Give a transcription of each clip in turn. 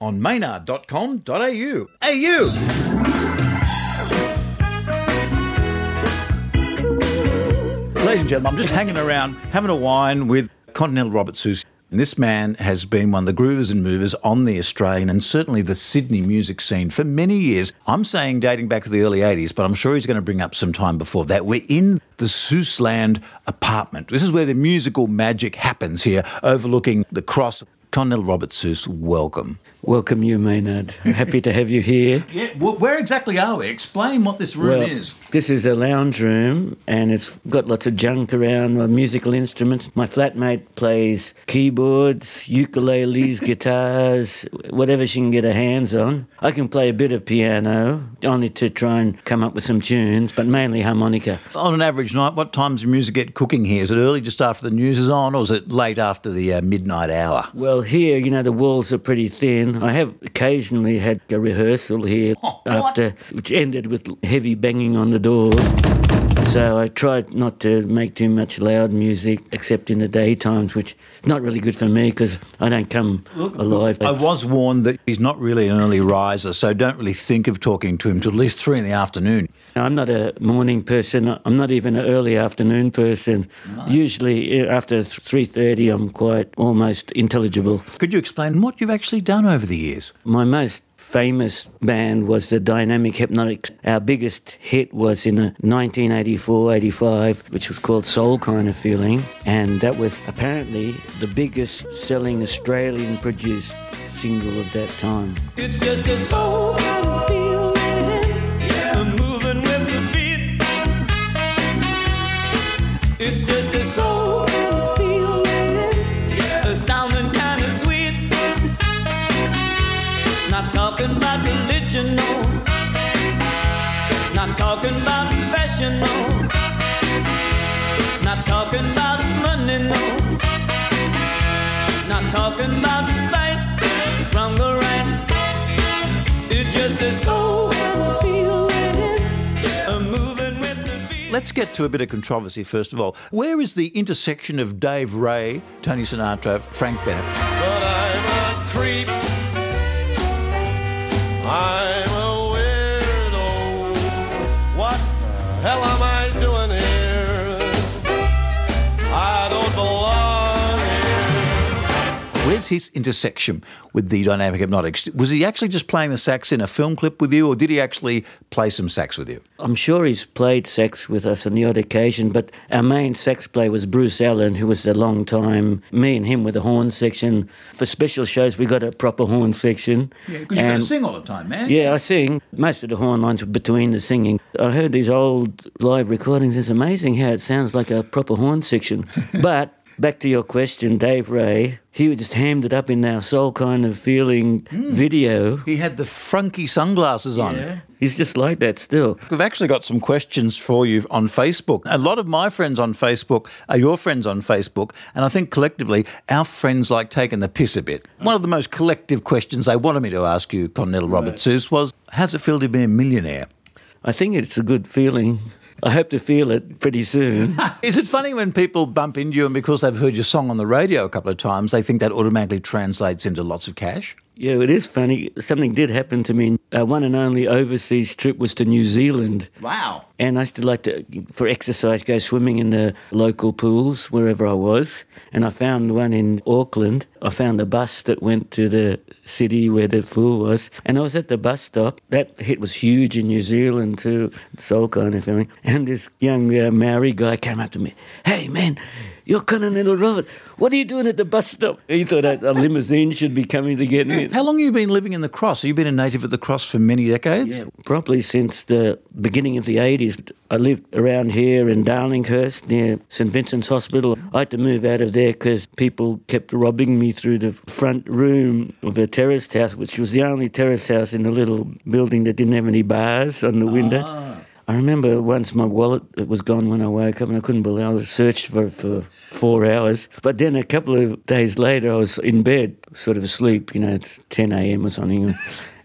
on maynard.com.au. AU! Ladies and gentlemen, I'm just hanging around having a wine with Continental Robert Susz. And this man has been one of the groovers and movers on the Australian and certainly the Sydney music scene for many years. I'm saying dating back to the early 80s, but I'm sure he's going to bring up some time before that. We're in the Suszland apartment. This is where the musical magic happens here, overlooking the cross. Continental Robert Susz, welcome. Welcome you, Maynard. Happy to have you here. Yeah, well, where exactly are we? Explain what this room Well, is. This is a lounge room and it's got lots of junk around, uh, musical instruments. My flatmate plays keyboards, ukuleles, guitars, whatever she can get her hands on. I can play a bit of piano, only to try and come up with some tunes, but mainly harmonica. On an average night, what time's your music get cooking here? Is it early just after the news is on, or is it late after the uh, midnight hour? Well, here, you know, the walls are pretty thin. I have occasionally had a rehearsal here Oh, what? after, which ended with heavy banging on the doors. So I tried not to make too much loud music, except in the daytimes, which is not really good for me because I don't come alive. I was warned that he's not really an early riser, so don't really think of talking to him till at least three in the afternoon. I'm not a morning person. I'm not even an early afternoon person. Usually uh, after 3:30, I'm quite almost intelligible. Could you explain what you've actually done over the years? My most famous band was the Dynamic Hepnotics. Our biggest hit was in uh, 1984 85, which was called Soul Kind of Feeling. And that was apparently the biggest selling Australian produced single of that time. It's just a soul kind of feeling. It's just a soul feeling. Yeah. Sounding kind of sweet. Not talking about religion, no. Not talking about fashion, no. Not talking about money, no. Not talking about fight Let's get to a bit of controversy first of all. Where is the intersection of Dave Ray, Tony Sinatra, Frank Bennett? Where's his intersection with the dynamic hepnotics? Was he actually just playing the sax in a film clip with you, or did he actually play some sax with you? I'm sure he's played sax with us on the odd occasion, but our main sax player was Bruce Allen, who was a long time. Me and him with the horn section. For special shows, we got a proper horn section. And- all the time, man. Yeah, I sing. Most of the horn lines were between the singing. I heard these old live recordings. It's amazing how it sounds like a proper horn section. but back to your question, Dave Ray, he would just hammed it up in our soul kind of feeling hmm. video. He had the funky sunglasses on. He's just like that still. We've actually got some questions for you on Facebook. A lot of my friends on Facebook are your friends on Facebook, and I think collectively our friends like taking the piss a bit. One of the most collective questions they wanted me to ask you, Continental Robert Susz, was How's it feel to be a millionaire? I think it's a good feeling. I hope to feel it pretty soon. Is it funny when people bump into you and because they've heard your song on the radio a couple of times, they think that automatically translates into lots of cash? Yeah, it is funny. Something did happen to me. Our one and only overseas trip was to New Zealand. Wow. And I used to like to, for exercise, go swimming in the local pools wherever I was. And I found one in Auckland. I found a bus that went to the city where the pool was. And I was at the bus stop. That hit was huge in New Zealand too, soul kind of feeling. And this young uh, Maori guy came up to me. Hey, man, you're Continental Robert. What are you doing at the bus stop? He thought a, a limousine should be coming to get me. How long have you been living in the Cross? Have you been a native of the Cross for many decades? Yeah, probably since the beginning of the 80s. I lived around here in Darlinghurst near St Vincent's Hospital. I had to move out of there because people kept robbing me through the front room of a terraced house, which was the only terrace house in the little building that didn't have any bars on the window. Ah. I remember once my wallet was gone when I woke up and I couldn't believe it. I searched for it for four hours. But then a couple of days later, I was in bed, sort of asleep, you know, it's 10 a.m. or something.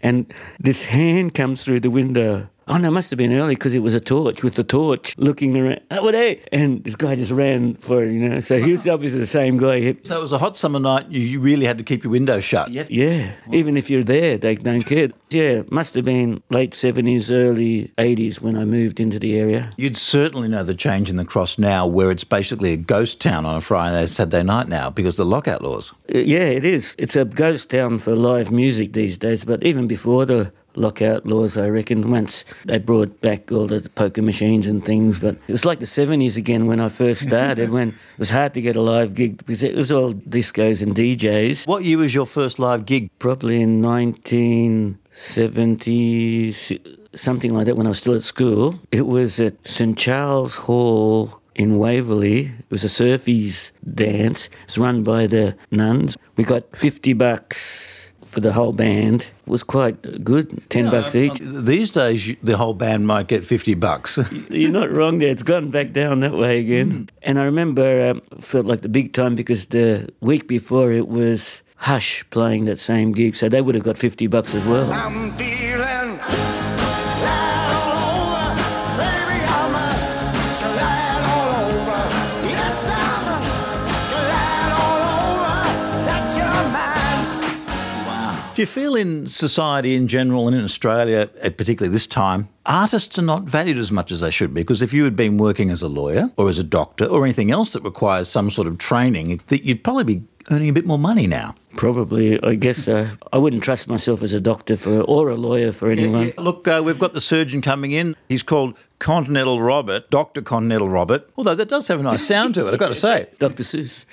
And this hand comes through the window Oh no, it must have been early because it was a torch with the torch looking around. Oh, hey? And this guy just ran for it, you know. So he was obviously the same guy. So it was a hot summer night. You, really had to keep your windows shut. Yeah, even if you're there, they don't care. Yeah, must have been late 70s, early 80s when I moved into the area. You'd certainly know the change in the cross now, where it's basically a ghost town on a Friday, Saturday night now because the lockout laws. Uh, Yeah, it is. It's a ghost town for live music these days, but even before the lockout laws, I reckon, once they brought back all the poker machines and things, but it was like the 70s again when I first started, when it was hard to get a live gig because it was all discos and DJs. What year was your first live gig? Probably in 1970, something like that, when I was still at school. It was at St Charles Hall in Waverley. It was a surfies dance. It was run by the nuns. We got 50 bucks for the whole band. Was quite good, 10 bucks each. These days, the whole band might get 50 bucks. You're not wrong there. It's gone back down that way again. And I remember um, felt like the big time because the week before it was Hush playing that same gig, so they would have got 50 bucks as well. Do you feel in society in general and in Australia, at particularly this time, artists are not valued as much as they should be? Because if you had been working as a lawyer or as a doctor or anything else that requires some sort of training, that you'd probably be earning a bit more money now. Probably, I guess uh, I wouldn't trust myself as a doctor for or a lawyer for anyone. Yeah, Look, uh, we've got the surgeon coming in. He's called Continental Robert, Dr. Continental Robert. Although that does have a nice sound to it, I've got to say. Dr. Seuss.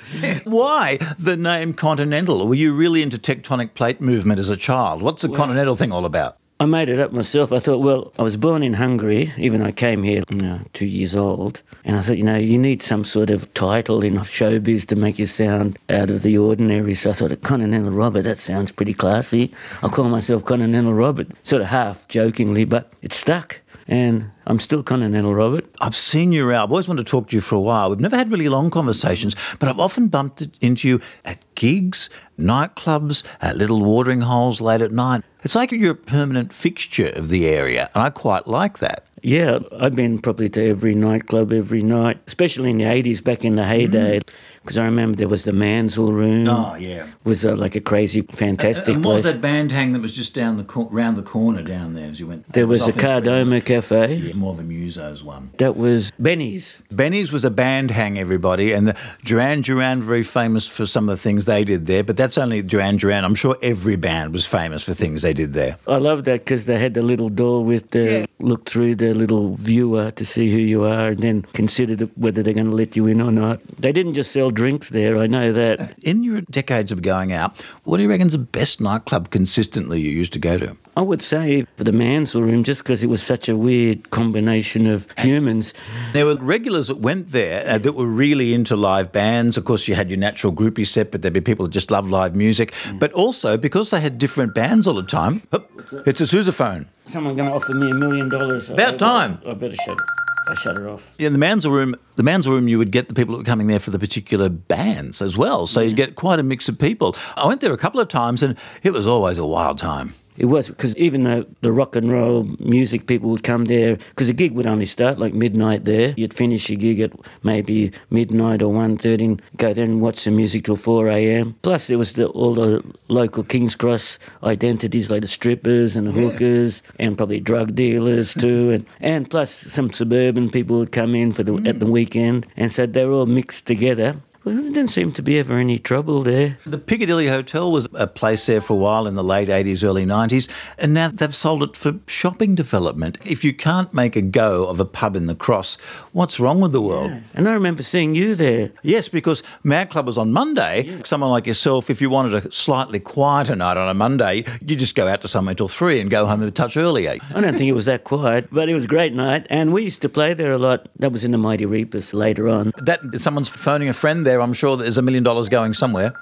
Why the name Continental? Were you really into tectonic plate movement as a child? What's the Continental thing all about? I made it up myself. I thought, well, I was born in Hungary, even I came here, you know, two years old. And I thought, you know, you need some sort of title in showbiz to make you sound out of the ordinary. So I thought, Continental Robert, that sounds pretty classy. I'll call myself Continental Robert, sort of half jokingly, but it stuck. And I'm still Continental Robert. I've seen you around. I've always wanted to talk to you for a while. We've never had really long conversations, but I've often bumped into you at gigs, nightclubs, at little watering holes late at night. It's like you're a permanent fixture of the area, and I quite like that. Yeah, I've been probably to every nightclub every night, especially in the 80s, back in the heyday. Mm. Because I remember there was the Manzil Room. Oh, yeah. was uh, like a crazy, fantastic and what was that band hang that was just down the cor- round the corner down there as you went? There was off the. Kardomah Cafe. Yeah, more of a musos one. That was Benny's. Benny's was a band hang, everybody, and the Duran Duran very famous for some of the things they did there. But that's only Duran Duran. I'm sure every band was famous for things they did there. I love that because they had the little door with the look through the little viewer to see who you are and then consider the, whether they're going to let you in or not. They didn't just sell drinks there, I know that. In your decades of going out, what do you reckon's the best nightclub consistently you used to go to? I would say for the Manzil Room, just because it was such a weird combination of humans. There were regulars that went there uh, that were really into live bands. Of course, you had your natural groupie set, but there'd be people that just love live music. But also, because they had different bands all the time, Hup, it's a sousaphone. Someone going to offer me a million dollars. About I- time. I better shut it. I shut it off. In the man's room, the man's room, you would get the people that were coming there for the particular bands as well. So you'd get quite a mix of people. I went there a couple of times, and it was always a wild time. It was because even though the rock and roll music people would come there, because the gig would only start like midnight there. You'd finish your gig at maybe midnight or 1.30 and go there and watch the music till 4 a.m. Plus there was the, all the local King's Cross identities like the strippers and the hookers and probably drug dealers too. And, and plus some suburban people would come in for the, at the mm. weekend. And so they were all mixed together. Well, there didn't seem to be ever any trouble there. The Piccadilly Hotel was a place there for a while in the late 80s, early 90s, and now they've sold it for shopping development. If you can't make a go of a pub in the Cross, what's wrong with the world? And I remember seeing you there. Yes, because Mad Club was on Monday. Someone like yourself, if you wanted a slightly quieter night on a Monday, you just go out to somewhere till three and go home a touch earlier. I don't think it was that quiet, but it was a great night. And we used to play there a lot. That was in the Mighty Reapers later on. That someone's phoning a friend there. I'm sure that there's a million dollars going somewhere.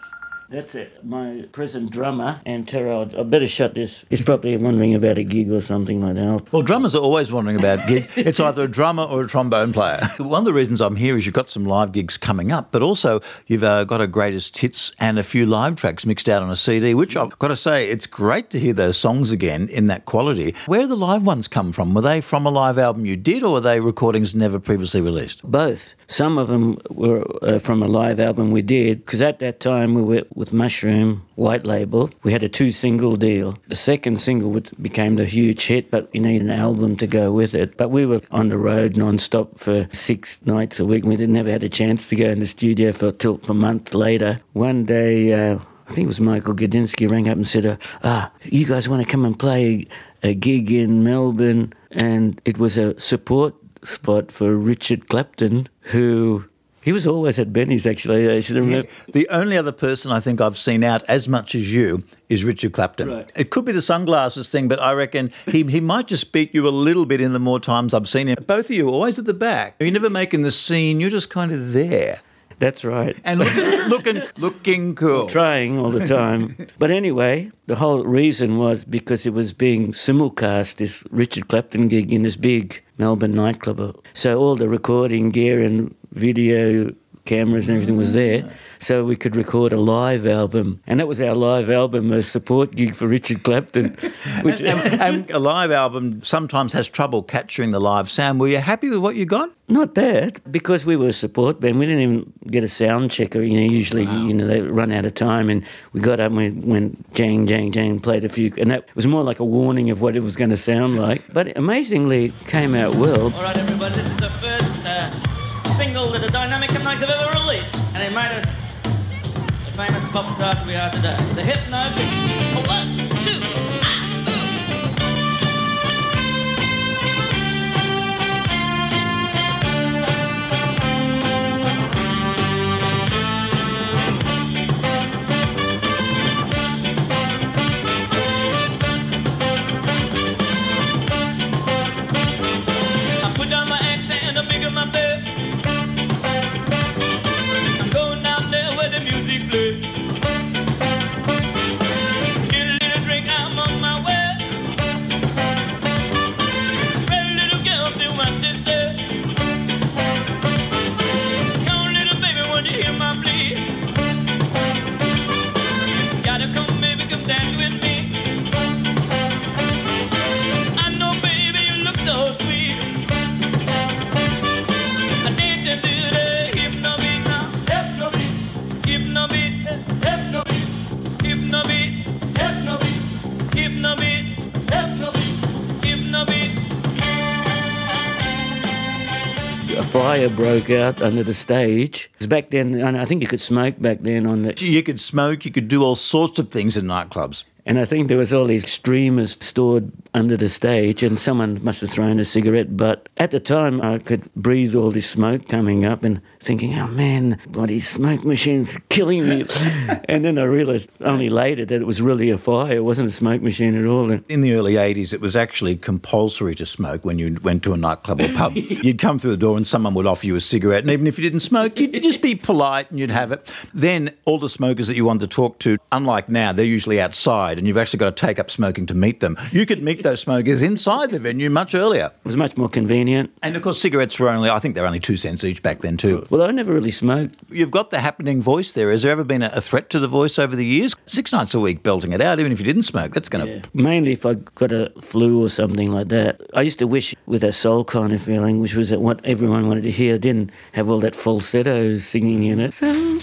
That's it. My present drummer, and Tara, I better shut this. He's probably wondering about a gig or something like that. Well, drummers are always wondering about gigs. It's either a drummer or a trombone player. One of the reasons I'm here is you've got some live gigs coming up, but also you've uh, got a greatest hits and a few live tracks mixed out on a CD, which I've got to say, it's great to hear those songs again in that quality. Where the live ones come from? Were they from a live album you did, or were they recordings never previously released? Both. Some of them were uh, from a live album we did, because at that time we were with Mushroom, White Label. We had a two single deal. The second single became the huge hit, but you need an album to go with it. But we were on the road non stop for six nights a week. We didn't never had a chance to go in the studio for till for a month later. One day, uh, I think it was Michael Gudinski rang up and said, uh, "Ah, you guys want to come and play a gig in Melbourne?" And it was a support spot for Richard Clapton, who he was always at Benny's. Actually, I should remember. The only other person I think I've seen out as much as you is Richard Clapton. Right. It could be the sunglasses thing, but I reckon he, he might just beat you a little bit in the more times I've seen him. Both of you always at the back. You're never making the scene, you're just kind of there. That's right. And looking, looking, looking cool. trying all the time. but anyway, the whole reason was because it was being simulcast, this Richard Clapton gig in this big Melbourne nightclub. So all the recording gear and video cameras and everything was there. So we could record a live album. And that was our live album, a support gig for Richard Clapton. Which, and a live album sometimes has trouble capturing the live sound. Were you happy with what you got? Not that, because we were a support band. We didn't even get a sound checker. You know, usually, you know, they run out of time, and we got up and we went jang, jang, jang, played a few, and that was more like a warning of what it was going to sound like. But amazingly, it came out well. All right, everybody, this is the first single that the Dynamic and Nice have ever released, and it made us the famous pop stars we are today. The Hypno Beat. One, two, fire broke out under the stage. back then, I think you could smoke back then on the. You could smoke, you could do all sorts of things in nightclubs. And I think there was all these streamers stored under the stage, and someone must have thrown a cigarette. But at the time, I could breathe all this smoke coming up, and thinking, "Oh man, bloody smoke machines killing me." and then I realised only later that it was really a fire; it wasn't a smoke machine at all. In the early 80s, it was actually compulsory to smoke when you went to a nightclub or pub. you'd come through the door and someone would offer you a cigarette, and even if you didn't smoke, you'd just be polite and you'd have it. Then all the smokers that you wanted to talk to, unlike now, they're usually outside and you've actually got to take up smoking to meet them. You could meet those smokers inside the venue much earlier. it was much more convenient. And of course, cigarettes were only, I think they're only two cents each back then too. Well, I never really smoked. You've got the happening voice there. Has there ever been a, a threat to the voice over the years? Six nights a week belting it out, even if you didn't smoke, that's going to. Mainly if I got a flu or something like that. I used to wish with a soul kind of feeling, which was that what everyone wanted to hear, didn't have all that falsetto singing in it. I'm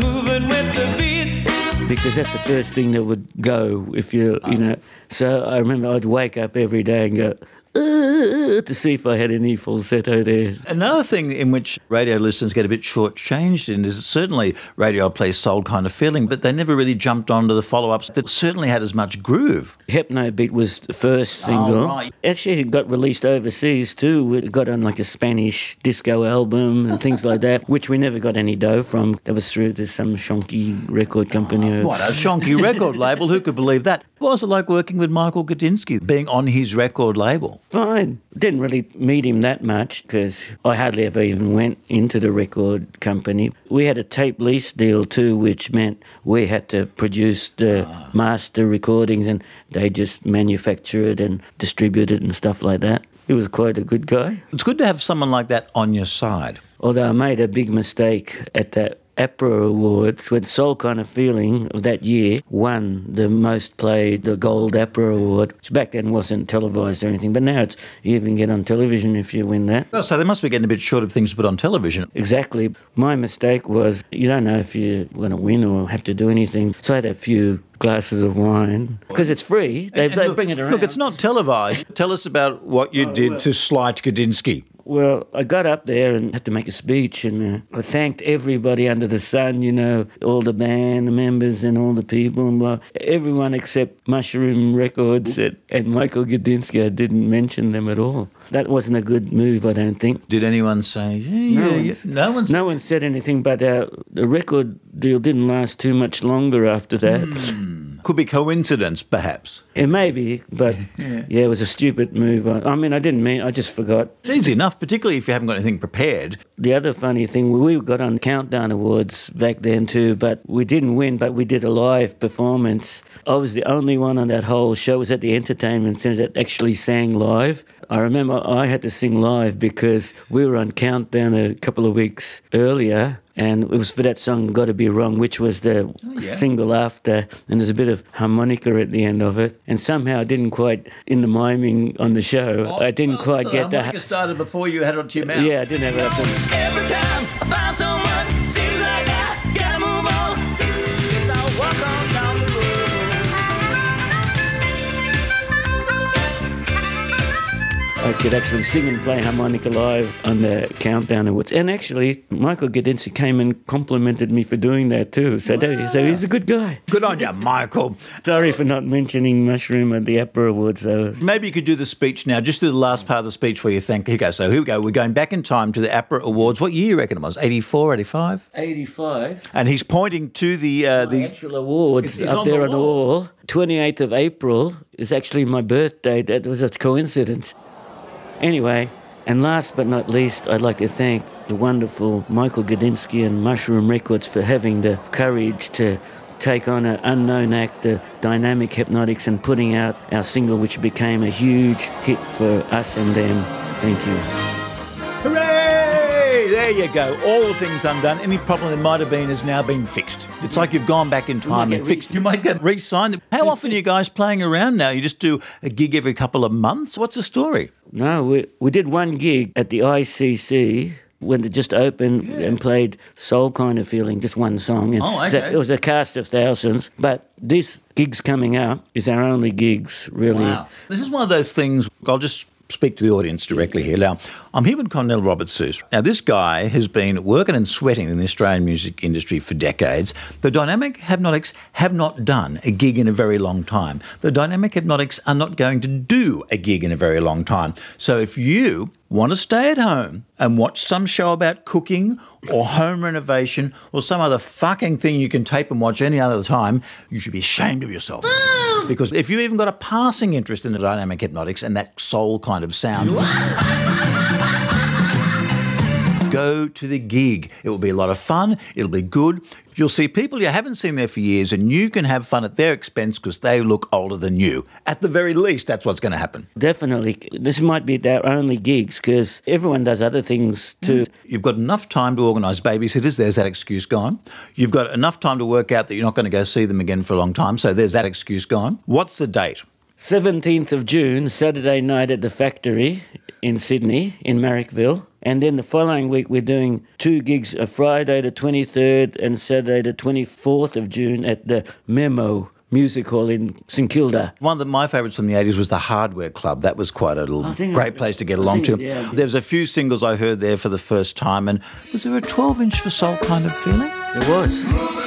moving with the beat. Because that's the first thing that would go if you, you ah. know. So I remember I'd wake up every day and go, "Uh," to see if I had any falsetto there. Another thing in which radio listeners get a bit shortchanged in is certainly radio plays soul kind of feeling, but they never really jumped onto the follow ups that certainly had as much groove. Hypno Beat was the first single. right. Actually, it got released overseas too. It got on like a Spanish disco album and things like that, which we never got any dough from. That was through to some shonky record company. or- What a shonky record label, who could believe that? What was it like working with Michael Gudinski, being on his record label? Fine. Didn't really meet him that much because I hardly ever even went into the record company. We had a tape lease deal too, which meant we had to produce the ah. master recordings and they just manufacture it and distribute it and stuff like that. He was quite a good guy. It's good to have someone like that on your side. Although I made a big mistake at the APRA Awards when Soul Kind of Feeling of that year won the most played, the Gold APRA Award, which back then wasn't televised or anything, but now it's you even get on television if you win that. Oh, so they must be getting a bit short of things to put on television. Exactly. My mistake was you don't know if you're going to win or have to do anything. So I had a few glasses of wine because it's free. They, And they look, bring it around. Look, it's not televised. Tell us about what you oh, did to slight Gudinski. Well, I got up there and had to make a speech, and uh, I thanked everybody under the sun, you know, all the band members and all the people, and blah. everyone except Mushroom Records and, and Michael Gudinski. I didn't mention them at all. That wasn't a good move, I don't think. Did anyone say, yeah, No yeah, one's- yeah. No one's. No one said anything, but uh, the record deal didn't last too much longer after that. Could be coincidence, perhaps. It may be, but yeah. it was a stupid move. I, I mean, I didn't mean. I just forgot. It's easy enough, particularly if you haven't got anything prepared. The other funny thing, we got on Countdown Awards back then too, but we didn't win, but we did a live performance. I was the only one on that whole show, was at the entertainment centre that actually sang live. I remember I had to sing live because we were on Countdown a couple of weeks earlier. And it was for that song "Gotta Be Wrong," which was the oh, single after, and there's a bit of harmonica at the end of it. And somehow I didn't quite in the miming on the show. Oh, I didn't quite get that. started before you had it onto your mouth. Yeah, I didn't have it up to. Every time I find someone, I could actually sing and play harmonica live on the Countdown Awards. And actually, Michael Gudinski came and complimented me for doing that too. So, there- so he's a good guy. Good on you, Michael. Sorry for not mentioning Mushroom at the APRA Awards though. Maybe you could do the speech now, just do the last part of the speech where you thank. Here you go. So here we go. We're going back in time to the APRA Awards. What year you reckon it was? 84, 85? 85. And he's pointing to the uh, The the. actual awards It's- it's up on the there on the wall. 28th of April is actually my birthday. That was a coincidence. Anyway, and last but not least, I'd like to thank the wonderful Michael Gudinski and Mushroom Records for having the courage to take on an unknown act, the Dynamic Hepnotics, and putting out our single, which became a huge hit for us and them. Thank you. Hooray! There you go. All the things undone. Any problem that might have been has now been fixed. It's like you've gone back in time get and fixed. re- You might get re-signed. How often are you guys playing around now? You just do a gig every couple of months. What's the story? No, we, we did one gig at the ICC when it just opened and played Soul Kind of Feeling, just one song. And Oh, so okay. it was a cast of thousands. But this gigs coming up is our only gigs, really. Wow. This is one of those things. I'll just speak to the audience directly here. Now, I'm here with Cornell Robert Susz. Now, this guy has been working and sweating in the Australian music industry for decades. The Dynamic Hepnotics have not done a gig in a very long time. The Dynamic Hepnotics are not going to do a gig in a very long time. So if you want to stay at home and watch some show about cooking or home renovation or some other fucking thing you can tape and watch any other time, you should be ashamed of yourself. Ah! Because if you even got a passing interest in the dynamic hepnotics and that soul kind of sound, go to the gig. It will be a lot of fun. It'll be good. You'll see people you haven't seen there for years, and you can have fun at their expense because they look older than you. At the very least, that's what's going to happen. Definitely. This might be their only gigs because everyone does other things too. Mm. You've got enough time to organise babysitters. There's that excuse gone. You've got enough time to work out that you're not going to go see them again for a long time. So there's that excuse gone. What's the date? 17th of June, Saturday night at the factory in Sydney, in Marrickville. And then the following week, we're doing two gigs, a Friday the 23rd and Saturday the 24th of June at the Memo Music Hall in St Kilda. One of my favourites from the 80s was the Hardware Club. That was quite a little great I- place to get along think- to. yeah. There was a few singles I heard there for the first time. And was there a 12 inch for Soul kind of feeling? It was.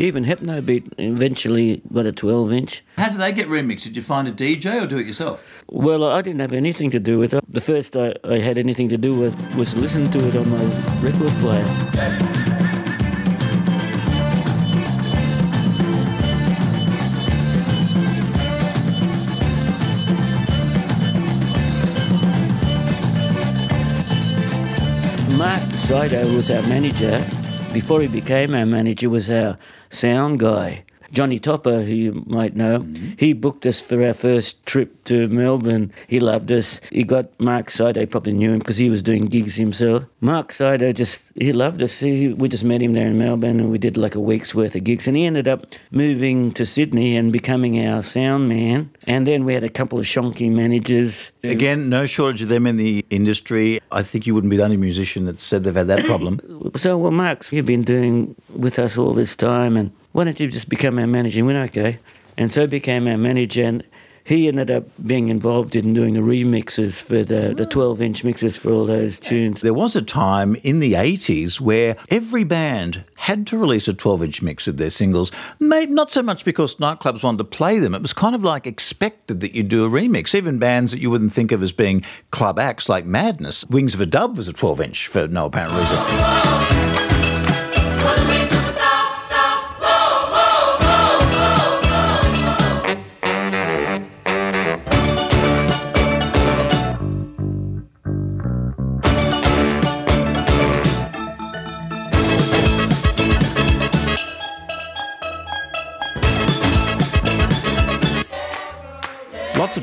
Even Hypnobeat eventually got a 12 inch. How did they get remixed? Did you find a DJ or do it yourself? Well, I didn't have anything to do with it. The first I, I had anything to do with was listen to it on my record player. Mark Sido was our manager. Before he became our manager, was our sound guy. Johnny Topper, who you might know, mm-hmm. he booked us for our first trip to Melbourne. He loved us. He got Mark Sido, probably knew him because he was doing gigs himself. Mark Sido just, he loved us. He, we just met him there in Melbourne and we did like a week's worth of gigs. And he ended up moving to Sydney and becoming our sound man. And then we had a couple of shonky managers. Again, no shortage of them in the industry. I think you wouldn't be the only musician that said they've had that problem. So, well, Mark's, you've been doing with us all this time, and why don't you just become our manager? And we went, okay. And so became our manager, and he ended up being involved in doing the remixes for the, the ah. 12 inch mixes for all those tunes. There was a time in the 80s where every band had to release a 12 inch mix of their singles. Maybe not so much because nightclubs wanted to play them, it was kind of like expected that you'd do a remix. Even bands that you wouldn't think of as being club acts like Madness. Wings of a Dove was a 12 inch for no apparent reason.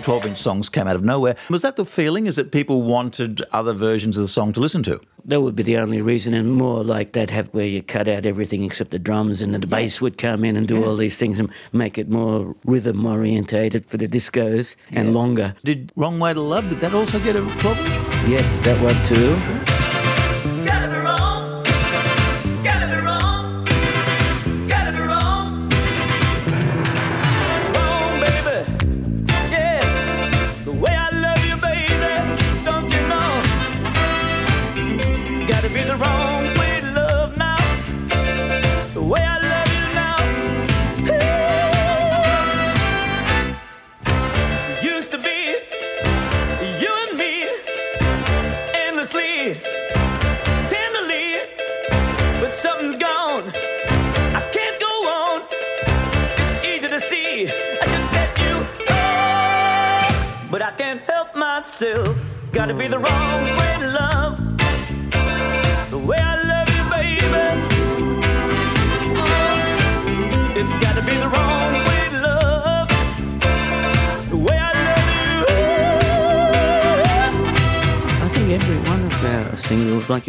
12 inch songs came out of nowhere. Was that the feeling? Is that people wanted other versions of the song to listen to? That would be the only reason, and more like that have where you cut out everything except the drums, and the bass would come in and do all these things and make it more rhythm orientated for the discos and longer. Did Wrong Way to Love, did that also get a 12 inch? Yes, that one too.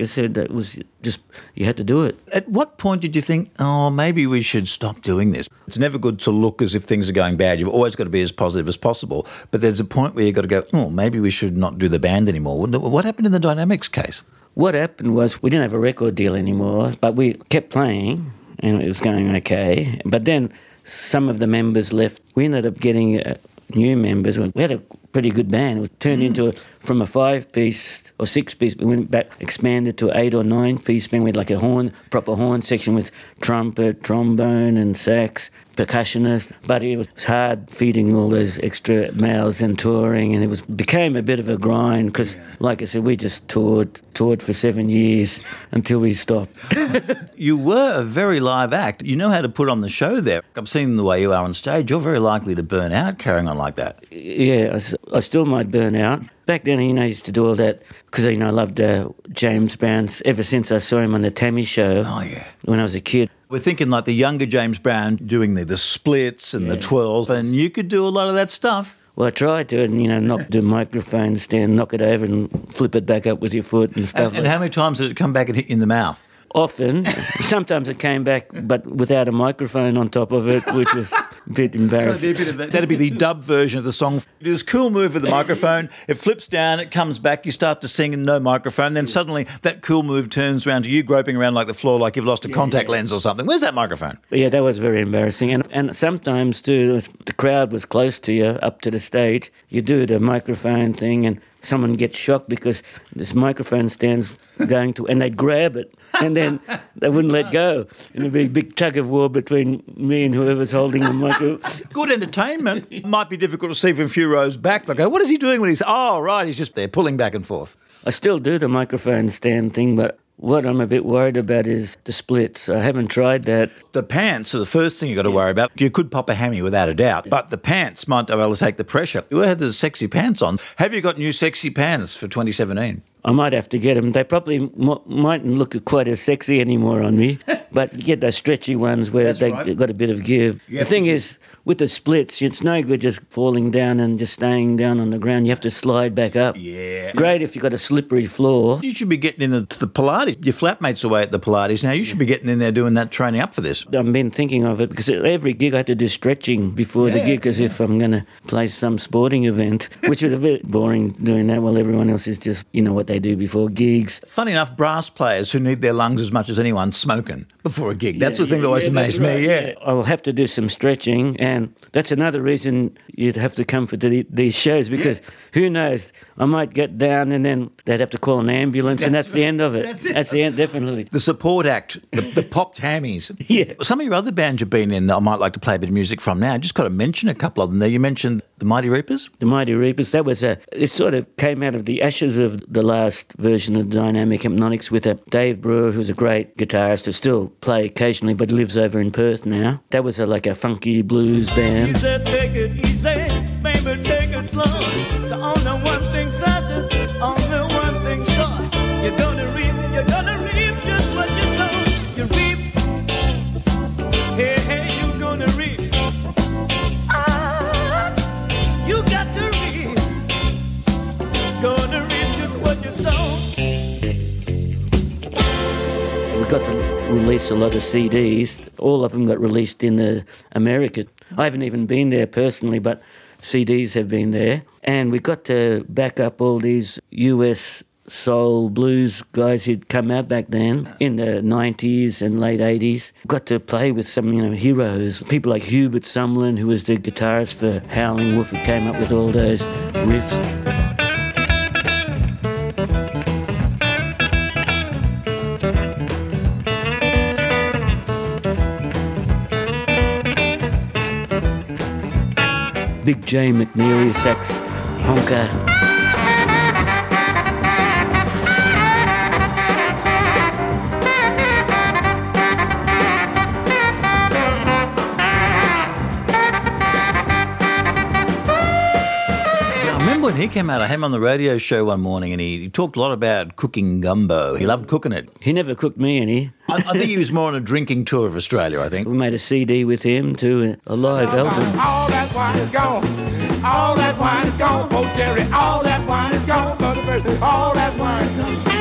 You said, that was just, you had to do it. At what point did you think, oh, maybe we should stop doing this? It's never good to look as if things are going bad. You've always got to be as positive as possible. But there's a point where you've got to go, oh, maybe we should not do the band anymore. What- What happened in the Dynamics case? What happened was we didn't have a record deal anymore, but we kept playing and it was going okay. But then some of the members left. We ended up getting uh, new members. We had a pretty good band. It was turned into a, from a five piece or six piece. We went back, expanded to eight or nine piece band with like a horn, proper horn section with trumpet, trombone, and sax, percussionist. But it was hard feeding all those extra mouths and touring, and it was became a bit of a grind because, like I said, we just toured toured for seven years until we stopped. You were a very live act. You know how to put on the show there. I've seen the way you are on stage. You're very likely to burn out carrying on like that. yeah, I, still might burn out. Back then, you know, I used to do all that because you know I loved uh, James Brown ever since I saw him on the T.A.M.I. Show. Oh, yeah. When I was a kid. We're thinking like the younger James Brown doing the, the splits and the twirls, and you could do a lot of that stuff. Well, I tried to, and you know, knock the microphone stand, knock it over, and flip it back up with your foot and stuff. And, and how many times did it come back and hit you in the mouth? Often, sometimes it came back, but without a microphone on top of it, which was a bit That'd be, a embarrassing. bit that'd be the dub version of the song. You do this cool move with the microphone. It flips down, it comes back. You start to sing and no microphone. Then suddenly that cool move turns around to you groping around like the floor, like you've lost a contact lens or something. Where's that microphone? Yeah, that was very embarrassing. And and sometimes too, if the crowd was close to you, up to the stage, you do the microphone thing, and someone gets shocked because this microphone stands going to, and they'd grab it, and then they wouldn't let go. And there'd be a big tug of war between me and whoever's holding the microphone. Good entertainment. Might be difficult to see from a few rows back. They go, what is he doing when he's, oh, right, he's just there pulling back and forth. I still do the microphone stand thing, but what I'm a bit worried about is the splits. I haven't tried that. The pants are the first thing you've got to worry about. You could pop a hammy without a doubt, but the pants might be able to take the pressure. You had the sexy pants on. Have you got new sexy pants for 2017? I might have to get them. They probably m- mightn't look quite as sexy anymore on me, but get those stretchy ones where That's they right. got a bit of give. You the thing is, with the splits, it's no good just falling down and just staying down on the ground. You have to slide back up. Yeah. Great if you've got a slippery floor. You should be getting in the, the Pilates. Your flatmate's are away at the Pilates now. You should be getting in there doing that training up for this. I've been thinking of it because every gig I had to do stretching before the Yeah, gig as if I'm going to play some sporting event, which was a bit boring doing that while everyone else is just, you know, what they do before gigs. Funny enough, brass players who need their lungs as much as anyone smoking before a gig. That's the thing that always amazed me. Yeah. I'll have to do some stretching, and that's another reason you'd have to come for the, these shows because who knows? I might get down and then they'd have to call an ambulance, and that's the end of it. That's, the end, definitely. The support act, the, the popped hammies. Yeah. Some of your other bands you've been in that I might like to play a bit of music from now. Just got to mention a couple of them there. You mentioned the Mighty Reapers. The Mighty Reapers, that was a, it sort of came out of the ashes of the last version of Dynamic Hepnotics with a Dave Brewer, who's a great guitarist who still play occasionally, but lives over in Perth now. That was a, like a funky blues band. Got to release a lot of CDs. All of them got released in uh, America. I haven't even been there personally, but CDs have been there. And we got to back up all these US soul blues guys who'd come out back then in the 90s and late 80s. Got to play with some, you know, heroes. People like Hubert Sumlin, who was the guitarist for Howling Wolf, who came up with all those riffs. Big Jay McNeely sax honker. He came out, I had him on the radio show one morning and he, he talked a lot about cooking gumbo. He loved cooking it. He never cooked me any. I, I think he was more on a drinking tour of Australia, I think. We made a CD with him too, a live album. All that wine is gone. All that wine is gone. Oh, Jerry, all that wine is gone. All that wine is gone.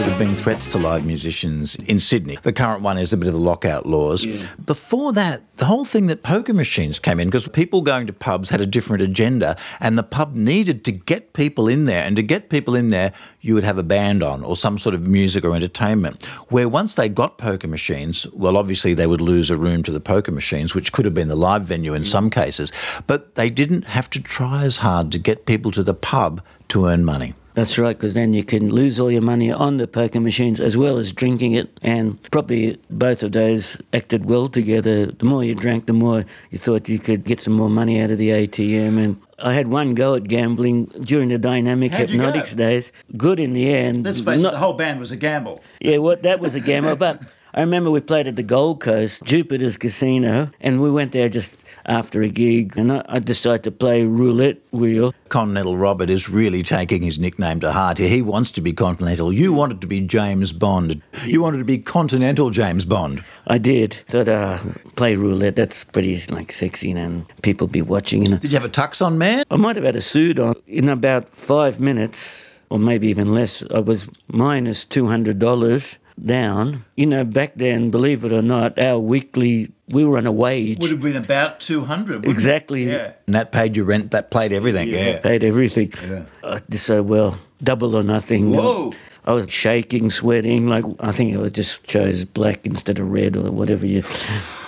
That have been threats to live musicians in Sydney. The current one is a bit of the lockout laws. Before that, the whole thing that poker machines came in because people going to pubs had a different agenda, and the pub needed to get people in there. And to get people in there, you would have a band on or some sort of music or entertainment. Where once they got poker machines, well, obviously they would lose a room to the poker machines, which could have been the live venue in some cases, but they didn't have to try as hard to get people to the pub to earn money. That's right, because then you can lose all your money on the poker machines as well as drinking it. And probably both of those acted well together. The more you drank, the more you thought you could get some more money out of the ATM. And I had one go at gambling during the dynamic How'd hypnotics days. Good in the end. Not- it, the whole band was a gamble. Yeah, what that was a gamble. But I remember we played at the Gold Coast, Jupiter's Casino, and we went there just after a gig, and I, I decided to play roulette wheel. Continental Robert is really taking his nickname to heart here. He wants to be Continental. You wanted to be James Bond. You wanted to be Continental James Bond. I did. Thought, uh, play roulette. That's pretty like sexy, and people be watching. And Did you have a tux on, man? I might have had a suit on. In about five minutes, or maybe even less, I was minus two hundred dollars down. You know, back then, believe it or not, our weekly we were on a wage. Would have been about 200. Exactly. Yeah, And that paid your rent, that paid everything. Yeah. paid everything. I decided, well, double or nothing. Whoa. I was shaking, sweating. Like I think I just chose black instead of red or whatever you.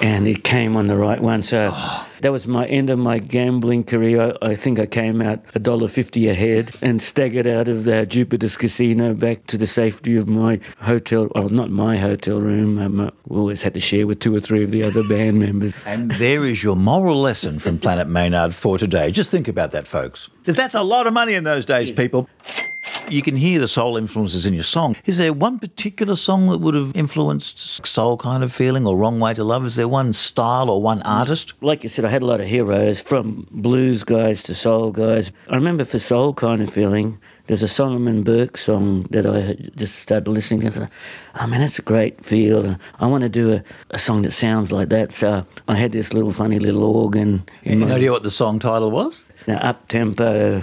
And it came on the right one. So that was my end of my gambling career. I, I think I came out a dollar fifty ahead and staggered out of the Jupiter's Casino back to the safety of my hotel. Well, not my hotel room. Um, we always had to share with two or three of the other band members. And there is your moral lesson from Planet Maynard for today. Just think about that, folks. Because that's a lot of money in those days, people. You can hear the soul influences in your song. Is there one particular song that would have influenced soul kind of feeling or wrong way to love? Is there one style or one artist? like you said, I had a lot of heroes from blues guys to soul guys. I remember for soul kind of feeling, there's a Solomon Burke song that I just started listening to. I said, oh man, that's a great feel. I want to do a, a song that sounds like that. So I had this little funny little organ in Any my idea what the song title was? up tempo,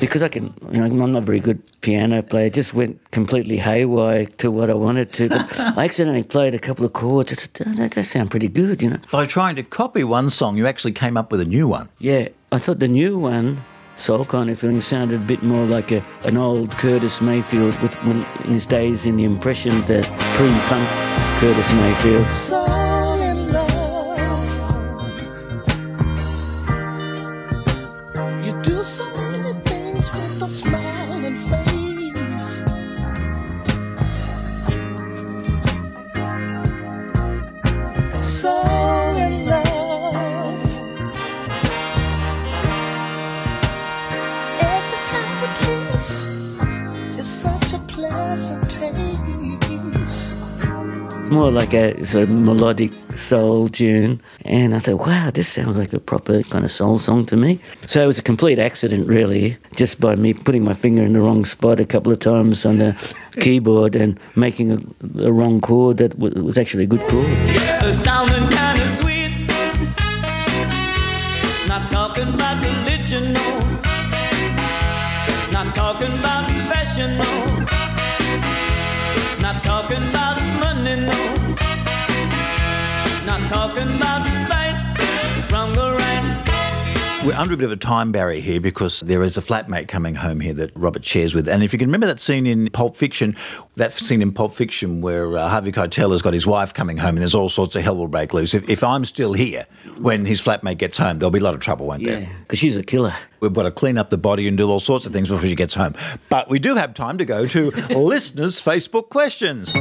because I can, you know, I'm not a very good piano player, it just went completely haywire to what I wanted to. But I accidentally played a couple of chords. Said, "Oh, that does sound pretty good, you know. By trying to copy one song, you actually came up with a new one. Yeah, I thought the new one, Soul Kind of Feeling, sounded a bit more like a, an old Curtis Mayfield with when, in his days in the Impressions, the pre-funk Curtis Mayfield. So more like a sort of melodic soul tune. And I thought, wow, this sounds like a proper kind of soul song to me. So it was a complete accident, really, just by me putting my finger in the wrong spot a couple of times on the keyboard and making a, a wrong chord that was actually a good chord. Uh, talking about right, wrong or right. We're under a bit of a time barrier here because there is a flatmate coming home here that Robert shares with. And if you can remember that scene in Pulp Fiction, that scene in Pulp Fiction where uh, Harvey Keitel has got his wife coming home and there's all sorts of hell will break loose. If, if I'm still here when his flatmate gets home, there'll be a lot of trouble, won't there? Yeah, because she's a killer. We've got to clean up the body and do all sorts of things before she gets home. But we do have time to go to listeners' Facebook questions.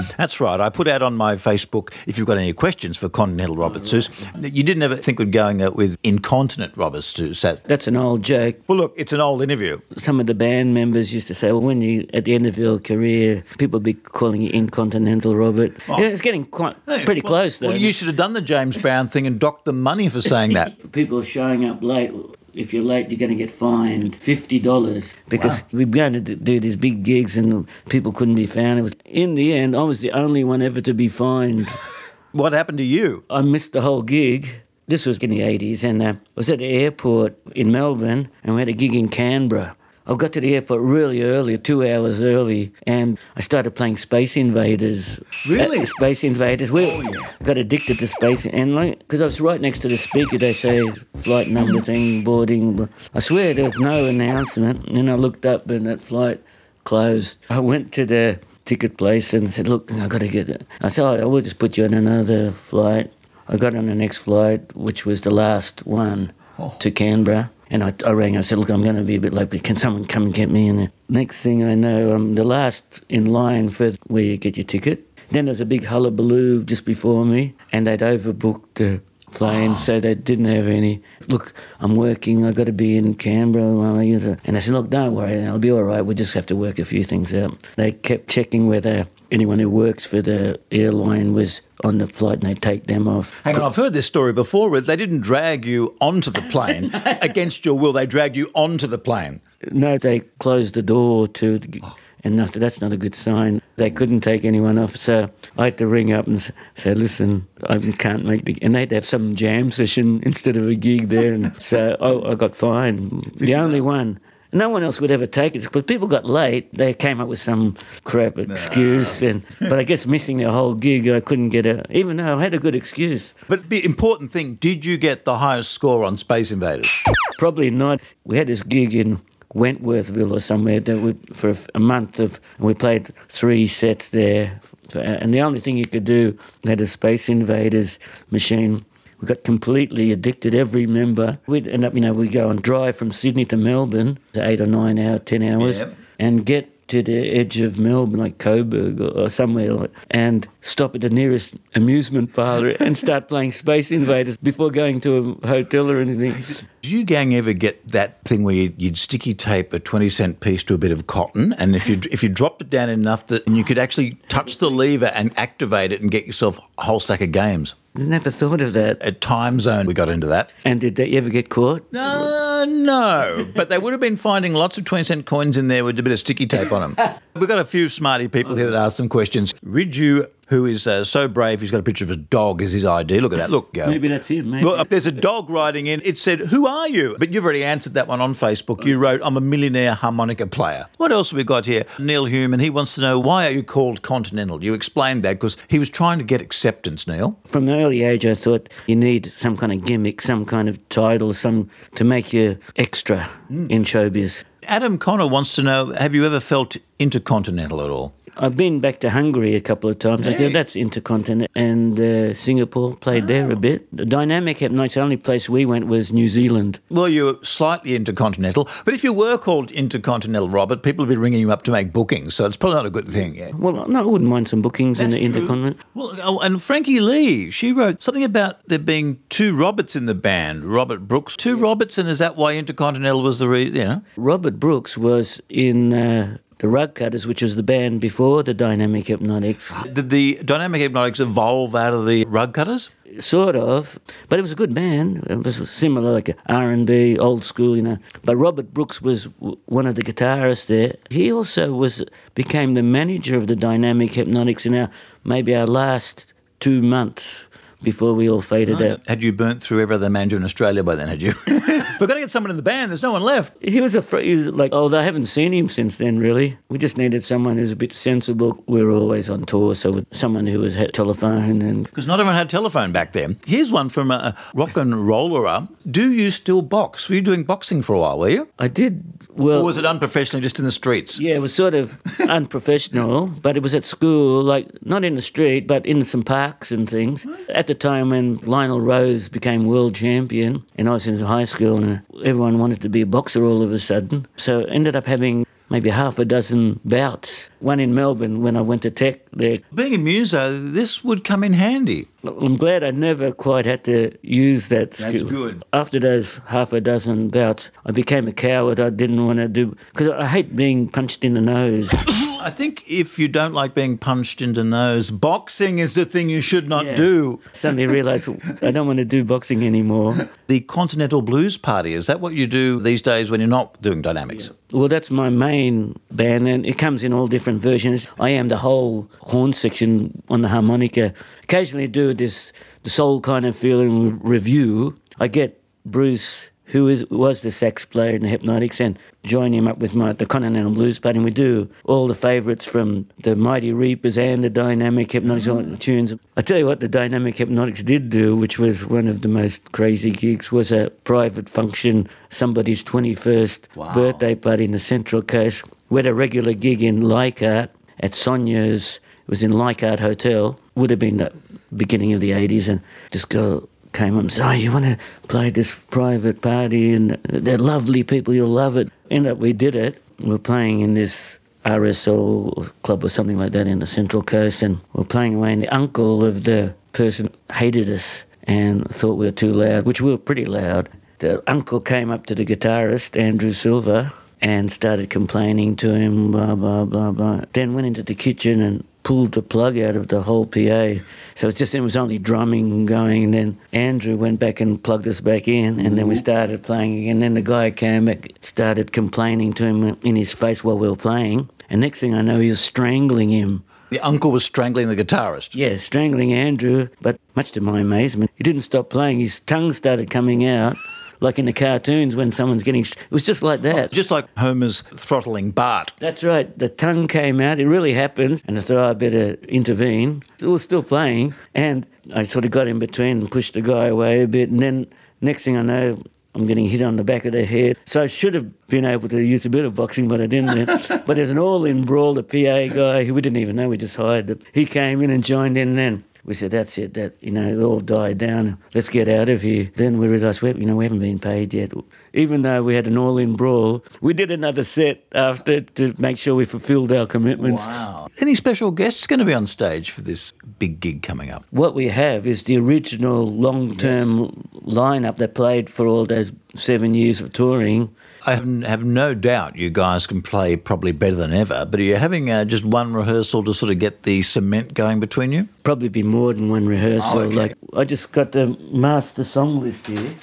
Mm. That's right. I put out on my Facebook if you've got any questions for Continental Robert Susz. You didn't ever think we'd going with incontinent Robert Susz. That's an old joke. Well, look, it's an old interview. Some of the band members used to say, well, when you, at the end of your career, people be calling you Incontinental Robert. Oh. Yeah, it's getting quite pretty Well- close, though. Well, you should have done the James Brown thing and docked the money for saying that. people showing up late. If you're late, you're going to get fined fifty dollars because we were going to do these big gigs and people couldn't be found. It was in the end, I was the only one ever to be fined. What happened to you? I missed the whole gig. This was in the eighties, and uh, I was at the airport in Melbourne, and we had a gig in Canberra. I got to the airport really early, two hours early, and I started playing Space Invaders. Really? Uh, Space Invaders. We got addicted to Space, and like, because I was right next to the speaker, they say flight number thing, boarding. I swear there was no announcement, and then I looked up, and that flight closed. I went to the ticket place and said, "Look, I got to get it." I said, "Oh, "I will just put you on another flight." I got on the next flight, which was the last one to Canberra. And I, I rang. I said, "Look, I'm going to be a bit late. Can someone come and get me?" And the next thing I know, I'm the last in line for where you get your ticket. Then there's a big hullabaloo just before me, and they'd overbooked the plane, ah. so they didn't have any. Look, I'm working. I got to be in Canberra. And I said, "Look, don't worry. I'll be all right. We just have to work a few things out." They kept checking whether anyone who works for the airline was on the flight, and they take them off. Hang on, I've heard this story before. where They didn't drag you onto the plane against your will. They dragged you onto the plane. No, they closed the door to, the, oh. And after that's not a good sign. They couldn't take anyone off, so I had to ring up and say, "Listen, I can't make the." And they'd have some jam session instead of a gig there, and so I, I got fined. The only one. No one else would ever take it, but people got late. They came up with some crap excuse, and but I guess missing the whole gig, I couldn't get a. Even though I had a good excuse, But the important thing, did you get the highest score on Space Invaders? Probably not. We had this gig in Wentworthville or somewhere that we, for a month of, and we played three sets there. And the only thing you could do, they had a Space Invaders machine. We got completely addicted, every member. We'd end up, you know, we'd go and drive from Sydney to Melbourne, eight or nine hours, ten hours, Yep. and get to the edge of Melbourne, like Coburg or, or somewhere, like, and stop at the nearest amusement parlour and start playing Space Invaders before going to a hotel or anything. Did you gang ever get that thing where you'd, you'd sticky tape a 20 cent piece to a bit of cotton and if you if you dropped it down enough that and you could actually touch the lever and activate it and get yourself a whole stack of games? Never thought of that. At Time Zone, we got into that. And did they ever get caught? Uh, no, but they would have been finding lots of 20 cent coins in there with a bit of sticky tape on them. We've got a few smarty people here that ask some questions. Ridju, who is uh, so brave, he's got a picture of a dog as his ID. Look at that. Look, go. Maybe that's him. Maybe. Well, there's a dog riding in. It said, Who are you? But you've already answered that one on Facebook. You wrote, I'm a millionaire harmonica player. What else have we got here? Neil Hume, and he wants to know, Why are you called Continental? You explained that because he was trying to get acceptance, Neil. From an early age, I thought you need some kind of gimmick, some kind of title, some to make you extra in showbiz. Adam Connor wants to know, Have you ever felt intercontinental at all? I've been back to Hungary a couple of times. Like, that's intercontinental. And uh, Singapore, played there a bit. The Dynamic Hepnotics, the only place we went was New Zealand. Well, you're slightly intercontinental, but if you were called intercontinental, Robert, people would be ringing you up to make bookings, so it's probably not a good thing. Yeah. Well, no, I wouldn't mind some bookings in the intercontinent. Well, oh, and Frankie Lee, she wrote something about there being two Roberts in the band. Robert Brooks, two Roberts, and is that why Intercontinental was the reason? You know, Robert Brooks was in uh, the Rug Cutters, which was the band before the Dynamic Hepnotics. did the Dynamic Hepnotics evolve out of the Rug Cutters? Sort of, but it was a good band. It was similar, like R and B, old school, you know. But Robert Brooks was w- one of the guitarists there. He also was became the manager of the Dynamic Hepnotics in our maybe our last two months before we all faded out. Had you burnt through every other manager in Australia by then? Had you? We've got to get someone in the band. There's no one left. He was a fr- he was like, oh, I haven't seen him since then. Really, we just needed someone who's a bit sensible. We were always on tour, so with someone who was had telephone and Because not everyone had telephone back then. Here's one from a rock and rollerer. Do you still box? Were you doing boxing for a while, were you? I did well. Or was it unprofessionally just in the streets? Yeah, it was sort of unprofessional, but it was at school, like not in the street, but in some parks and things. At the time when Lionel Rose became world champion, and I was in high school, and everyone wanted to be a boxer all of a sudden. So ended up having maybe half a dozen bouts. One in Melbourne when I went to Tech there. Being a muso, this would come in handy. I'm glad I never quite had to use that skill. good. After those half a dozen bouts, I became a coward. I didn't want to do because I hate being punched in the nose. I think if you don't like being punched in the nose, boxing is the thing you should not Yeah. do. Suddenly realize oh, I don't want to do boxing anymore. The Continental Blues Party, is that what you do these days when you're not doing dynamics? Well, that's my main band, and it comes in all different versions. I am the whole horn section on the harmonica. Occasionally, do this the soul kind of feeling revue. I get Bruce, who is was the sax player in the Hepnotics, and join him up with my the Continental Blues Party, and we do all the favourites from the Mighty Reapers and the Dynamic Hepnotics the tunes. I tell you what, the Dynamic Hepnotics did do, which was one of the most crazy gigs, was a private function, somebody's twenty first birthday party in the Central Coast. We had a regular gig in Leichhardt at Sonia's. It was in Leichhardt Hotel. Would have been the beginning of the 80s. And this girl came up and said, Oh, you want to play this private party? And they're lovely people. You'll love it. Ended up, we did it. We're playing in this RSL club or something like that in the Central Coast. And we we're playing away. And the uncle of the person hated us and thought we were too loud, which we were pretty loud. The uncle came up to the guitarist, Andrew Silver, and started complaining to him, blah, blah, blah, blah. Then went into the kitchen and pulled the plug out of the whole PA. So it's just, it was only drumming going. And then Andrew went back and plugged us back in. And then we mm-hmm. started playing again. Then the guy came back, started complaining to him in his face while we were playing. And next thing I know, he was strangling him. The uncle was strangling the guitarist. Yeah, strangling Andrew. But much to my amazement, he didn't stop playing. His tongue started coming out, like in the cartoons when someone's getting. It was just like that. Oh, just like Homer's throttling Bart. That's right. The tongue came out. It really happens. And I thought, oh, I better intervene. It was still playing. And I sort of got in between and pushed the guy away a bit. And then next thing I know, I'm getting hit on the back of the head. So I should have been able to use a bit of boxing, but I didn't. but there's an all in brawl. The PA guy, who we didn't even know, we just hired. He came in and joined in then. We said, that's it, that, you know, it all died down. Let's get out of here. Then we realised, you know, we haven't been paid yet. Even though we had an all in brawl, we did another set after to make sure we fulfilled our commitments. Wow. Any special guests going to be on stage for this big gig coming up? What we have is the original long term lineup that played for all those seven years of touring. I have, have no doubt you guys can play probably better than ever, but are you having uh, just one rehearsal to sort of get the cement going between you? Probably be more than one rehearsal. Oh, okay. Like I just got the master song list here.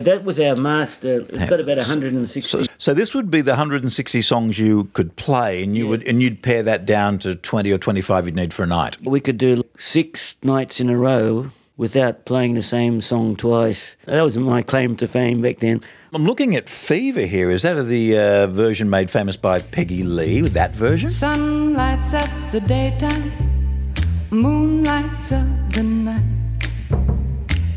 That was our master. It's got about 160. So, so this would be the 160 songs you could play, and you would and you'd pare that down to 20 or 25 you'd need for a night. we could do six nights in a row without playing the same song twice. That was my claim to fame back then. I'm looking at Fever here. Is that the uh, version made famous by Peggy Lee? With that version? Sun lights up the daytime, moon lights up the night.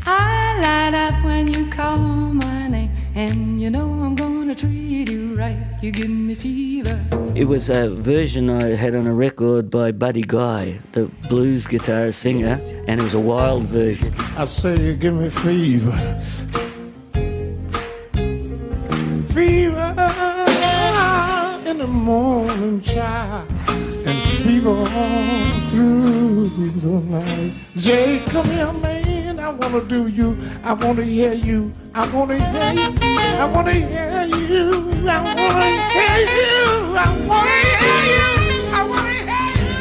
I light up when you call my name, and you know I'm gonna treat you right. You give me fever. It was a version I had on a record by Buddy Guy, the blues guitar singer, and it was a wild version. I say you give me fever. Fever in the morning, child, fever through the night. Jay, come here, man. I wanna do you. I wanna hear you. I wanna hear you. I wanna hear you. I wanna hear you. I wanna hear you. I wanna hear you.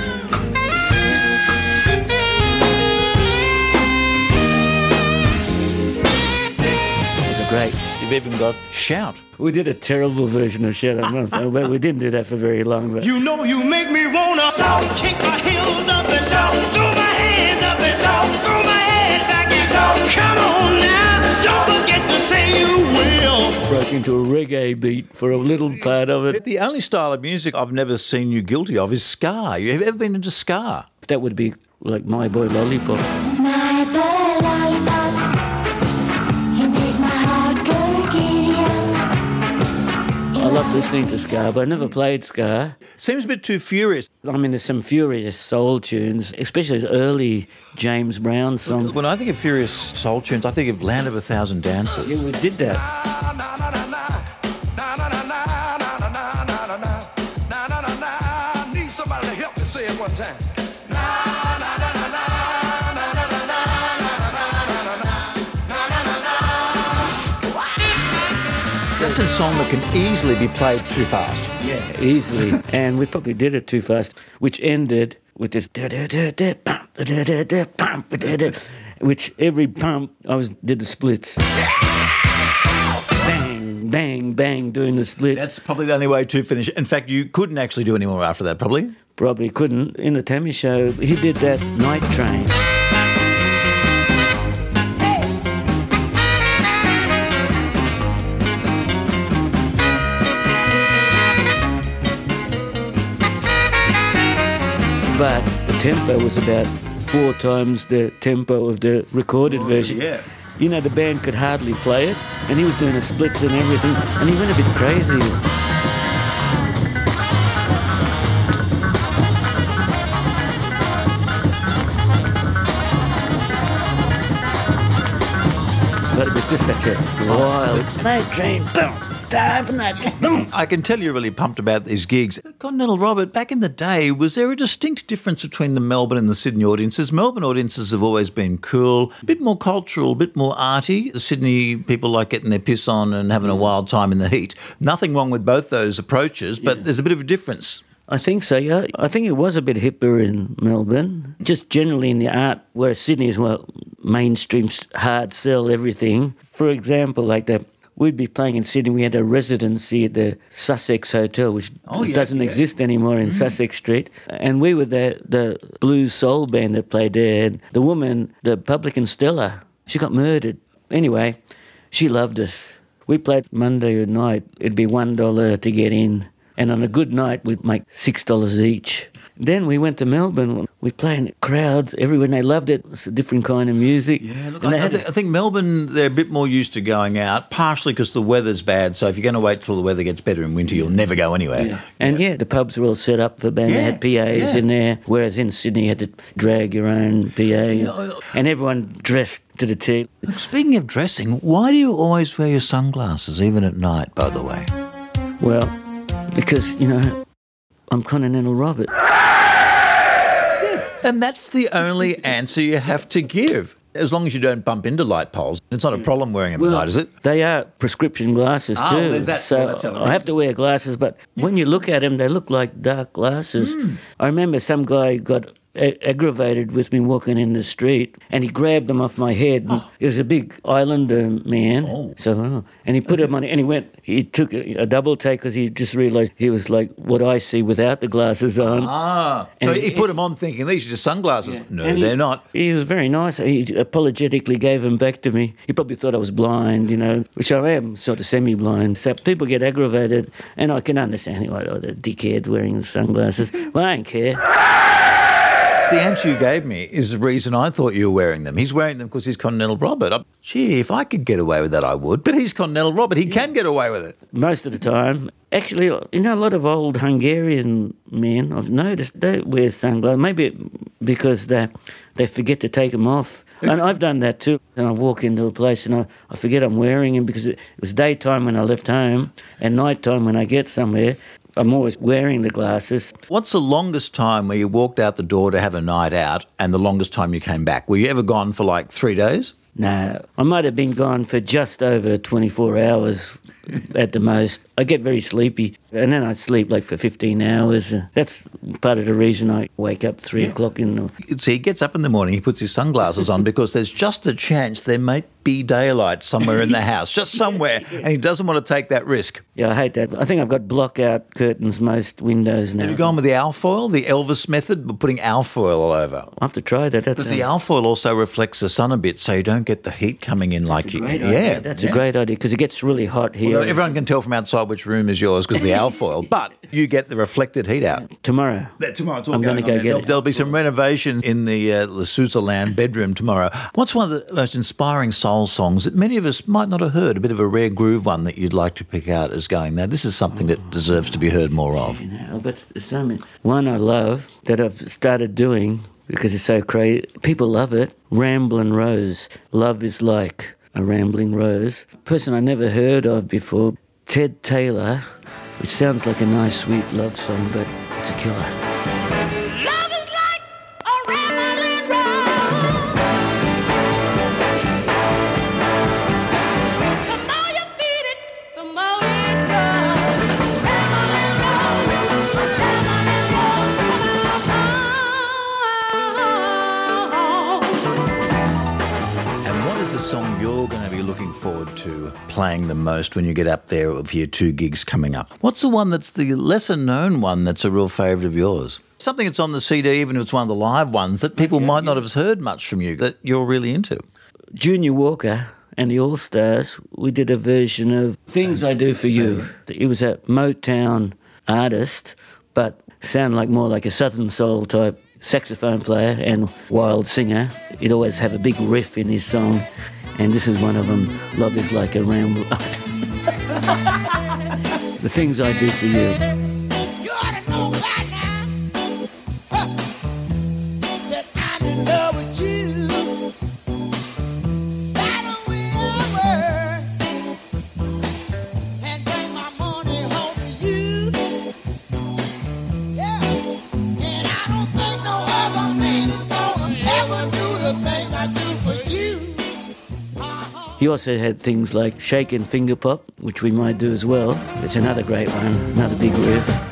Great. You've even got Shout. We did a terrible version of Shut Up Monster, but we didn't do that for very long. But You know you make me wanna shout, kick my heels up and shout, throw my hands up and shout, throw my head back and shout. Come on now, don't forget to say you will. broke into a reggae beat for a little part of it. The only style of music I've never seen you guilty of is ska. You have ever been into ska? That would be like My Boy Lollipop. Love listening to ska, but I never played ska. Seems a bit too furious. I mean, there's some furious soul tunes, especially early James Brown songs. When I think of furious soul tunes, I think of Land of a Thousand Dances. Yeah, we did that. Somebody to help me say it one time. A song that can easily be played too fast. Yeah, easily. and we probably did it too fast, which ended with this which every pump I was did the splits. Bang, bang, bang, doing the splits. That's probably the only way to finish. In fact, you couldn't actually do any more after that, probably. Probably couldn't. In the T.A.M.I. show, he did that night train. But the tempo was about four times the tempo of the recorded oh, version. yeah. You know, the band could hardly play it, and he was doing the splits and everything, and he went a bit crazy. But it was just such a wild night train. Boom, time for night. I can tell you're really pumped about these gigs. Continental Robert, back in the day, was there a distinct difference between the Melbourne and the Sydney audiences? Melbourne audiences have always been cool, a bit more cultural, a bit more arty. The Sydney people like getting their piss on and having a wild time in the heat. Nothing wrong with both those approaches, but there's a bit of a difference. I think so, yeah. I think it was a bit hipper in Melbourne. Just generally in the art, where Sydney is well mainstream, hard sell everything. For example, like the we'd be playing in Sydney. We had a residency at the Sussex Hotel, which Oh, yeah, doesn't yeah. exist anymore in mm-hmm. Sussex Street. And we were the, the blues soul band that played there. And the woman, the publican Stella, she got murdered. Anyway, she loved us. We played Monday night. It'd be $1 to get in. And on a good night, we'd make $6 each. Then we went to Melbourne. We played in crowds everywhere, and they loved it. It's a different kind of music. Yeah, look, I, I, think, I think Melbourne, they're a bit more used to going out, partially because the weather's bad. So if you're going to wait till the weather gets better in winter, you'll never go anywhere. Yeah. And yeah. the pubs were all set up for band. They had PAs yeah. in there, whereas in Sydney you had to drag your own PA. And everyone dressed to the T. Speaking of dressing, why do you always wear your sunglasses, even at night, by the way? Well, because, you know, I'm Continental Robert. Yeah. And that's the only answer you have to give. As long as you don't bump into light poles, it's not a problem wearing them at night, is it? They are prescription glasses Oh, too. there's that- So well, I have to wear glasses, but when you look at them, they look like dark glasses. Hmm. I remember some guy got a- aggravated with me walking in the street, and he grabbed them off my head. Oh. He was a big Islander man, so oh, and he put them on, and he went. He took a, a double take because he just realised he was like what I see without the glasses on. Ah, so And he put them on thinking these are just sunglasses. No, And he- they're not. He was very nice. He apologetically gave them back to me. He probably thought I was blind, you know, which I am, sort of semi-blind. So people get aggravated, and I can understand why oh, the dickhead's wearing the sunglasses. Well, I don't care. The answer you gave me is the reason I thought you were wearing them. He's wearing them because he's Continental Robert. I, gee, if I could get away with that, I would. But he's Continental Robert. He can get away with it. Most of the time, actually, you know, a lot of old Hungarian men I've noticed they wear sunglasses. Maybe because they they forget to take them off. And I've done that too. And I walk into a place and I, I forget I'm wearing them because it, it was daytime when I left home and nighttime when I get somewhere. I'm always wearing the glasses. What's the longest time where you walked out the door to have a night out and the longest time you came back? Were you ever gone for like three days? No, I might have been gone for just over 24 hours at the most. I get very sleepy and then I sleep like for 15 hours. That's part of the reason I wake up three o'clock in the See, he gets up in the morning, he puts his sunglasses on because there's just a chance there might be daylight somewhere in the house, just somewhere, and he doesn't want to take that risk. Yeah, I hate that. I think I've got block out curtains most windows now. Have you gone with the alfoil, the Elvis method, but putting alfoil all over? I have to try that. That's Because the alfoil also reflects the sun a bit, so you don't get the heat coming in like you. Yeah. That's yeah. a great idea because it gets really hot here. Although everyone can tell from outside which room is yours because the alfoil, but you get the reflected heat out. Tomorrow. tomorrow it's all I'm gonna go there. get There'll, it. there'll be some renovation in the uh, the Suszland bedroom tomorrow. What's one of the most inspiring soul songs that many of us might not have heard? A bit of a rare groove one that you'd like to pick out as going. Now, this is something that deserves to be heard more of. You know, but there's so many. One I love that I've started doing because it's so crazy. People love it. Ramblin' Rose. Love is like a rambling rose. Person I never heard of before. Ted Taylor. It sounds like a nice, sweet love song, but it's a killer. Looking forward to playing the most when you get up there with your two gigs coming up? What's the one that's the lesser known one that's a real favourite of yours? Something that's on the CD, even if it's one of the live ones that people might not have heard much from you that you're really into. Junior Walker and the All Stars, we did a version of Things I Do for You. It was a Motown artist, but sounded like more like a Southern Soul type saxophone player and wild singer. He'd always have a big riff in his song, and this is one of them Love is Like a Ramble. the Things I Do for You. He also had things like Shake and Finger Pop, which we might do as well. It's another great one, another big riff.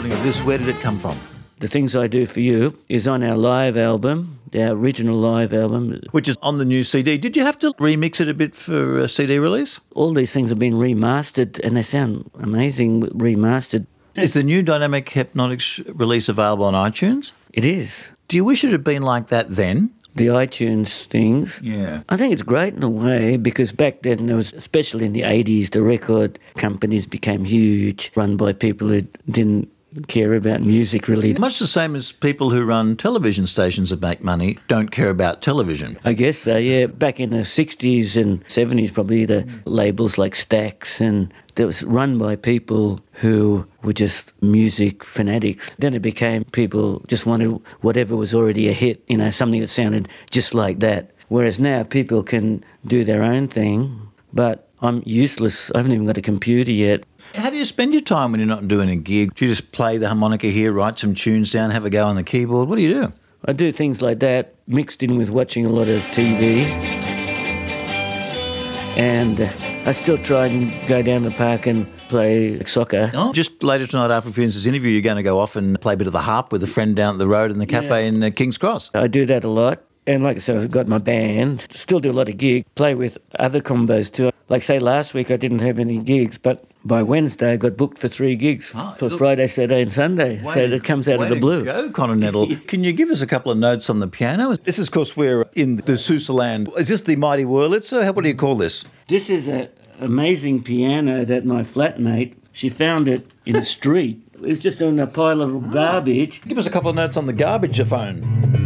Recording of this, where did it come from? The Things I Do For You is on our live album, our original live album. Which is on the new CD. Did you have to remix it a bit for a CD release? All these things have been remastered and they sound amazing remastered. Is the new Dynamic Hepnotics release available on iTunes? It is. Do you wish it had been like that then? The iTunes things. Yeah. I think it's great in a way because back then there was, especially in the 80s, the record companies became huge, run by people who didn't care about music really. Much the same as people who run television stations that make money don't care about television. I guess so, yeah. Back in the 60s and 70s, probably the labels like Stax and that was run by people who were just music fanatics. Then it became people just wanted whatever was already a hit, you know, something that sounded just like that. Whereas now people can do their own thing, but I'm useless. I haven't even got a computer yet. How do you spend your time when you're not doing a gig? Do you just play the harmonica here, write some tunes down, have a go on the keyboard? What do you do? I do things like that, mixed in with watching a lot of TV. And uh, I still try and go down the park and play soccer. Oh, just later tonight after this interview, you're going to go off and play a bit of the harp with a friend down at the road in the cafe in uh, King's Cross. I do that a lot. And like I said, I've got my band, still do a lot of gigs, play with other combos too. Like say last week I didn't have any gigs, but by Wednesday I got booked for three gigs Oh, for look- Friday, Saturday and Sunday. so it comes out of the blue. Go, Continental. Can you give us a couple of notes on the piano? This is, of course, we're in the Suszland. Is this the Mighty Wurlitzer? What do you call this? This is an amazing piano that my flatmate, she found it in the street. It's just on a pile of ah. garbage. Give us a couple of notes on the garbageophone. was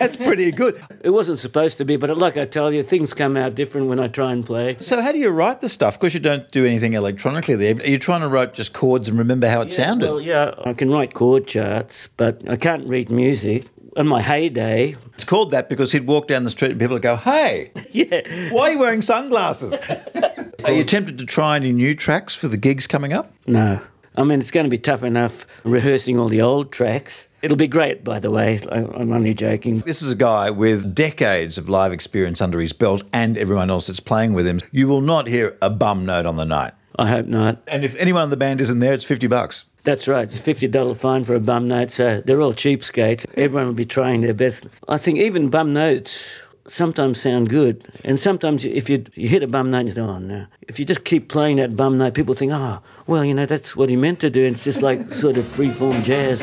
That's pretty good. It wasn't supposed to be, but like I tell you, things come out different when I try and play. So, how do you write the stuff? Because you don't do anything electronically there. Are you trying to write just chords and remember how it sounded? Well, yeah, I can write chord charts, but I can't read music. In my heyday, It's called that because he'd walk down the street and people would go, Hey, yeah, why are you wearing sunglasses? are you tempted to try any new tracks for the gigs coming up? no. I mean, it's going to be tough enough rehearsing all the old tracks. It'll be great, by the way. I'm only joking. This is a guy with decades of live experience under his belt and everyone else that's playing with him. You will not hear a bum note on the night. I hope not. And if anyone in the band isn't there, it's 50 bucks. That's right. It's a fifty dollar fine for a bum note, so they're all cheapskates. Everyone will be trying their best. I think even bum notes sometimes sound good, and sometimes if you, you hit a bum note, you think, oh no. If you just keep playing that bum note, people think, oh, well, you know, that's what he meant to do. And it's just like sort of free form jazz.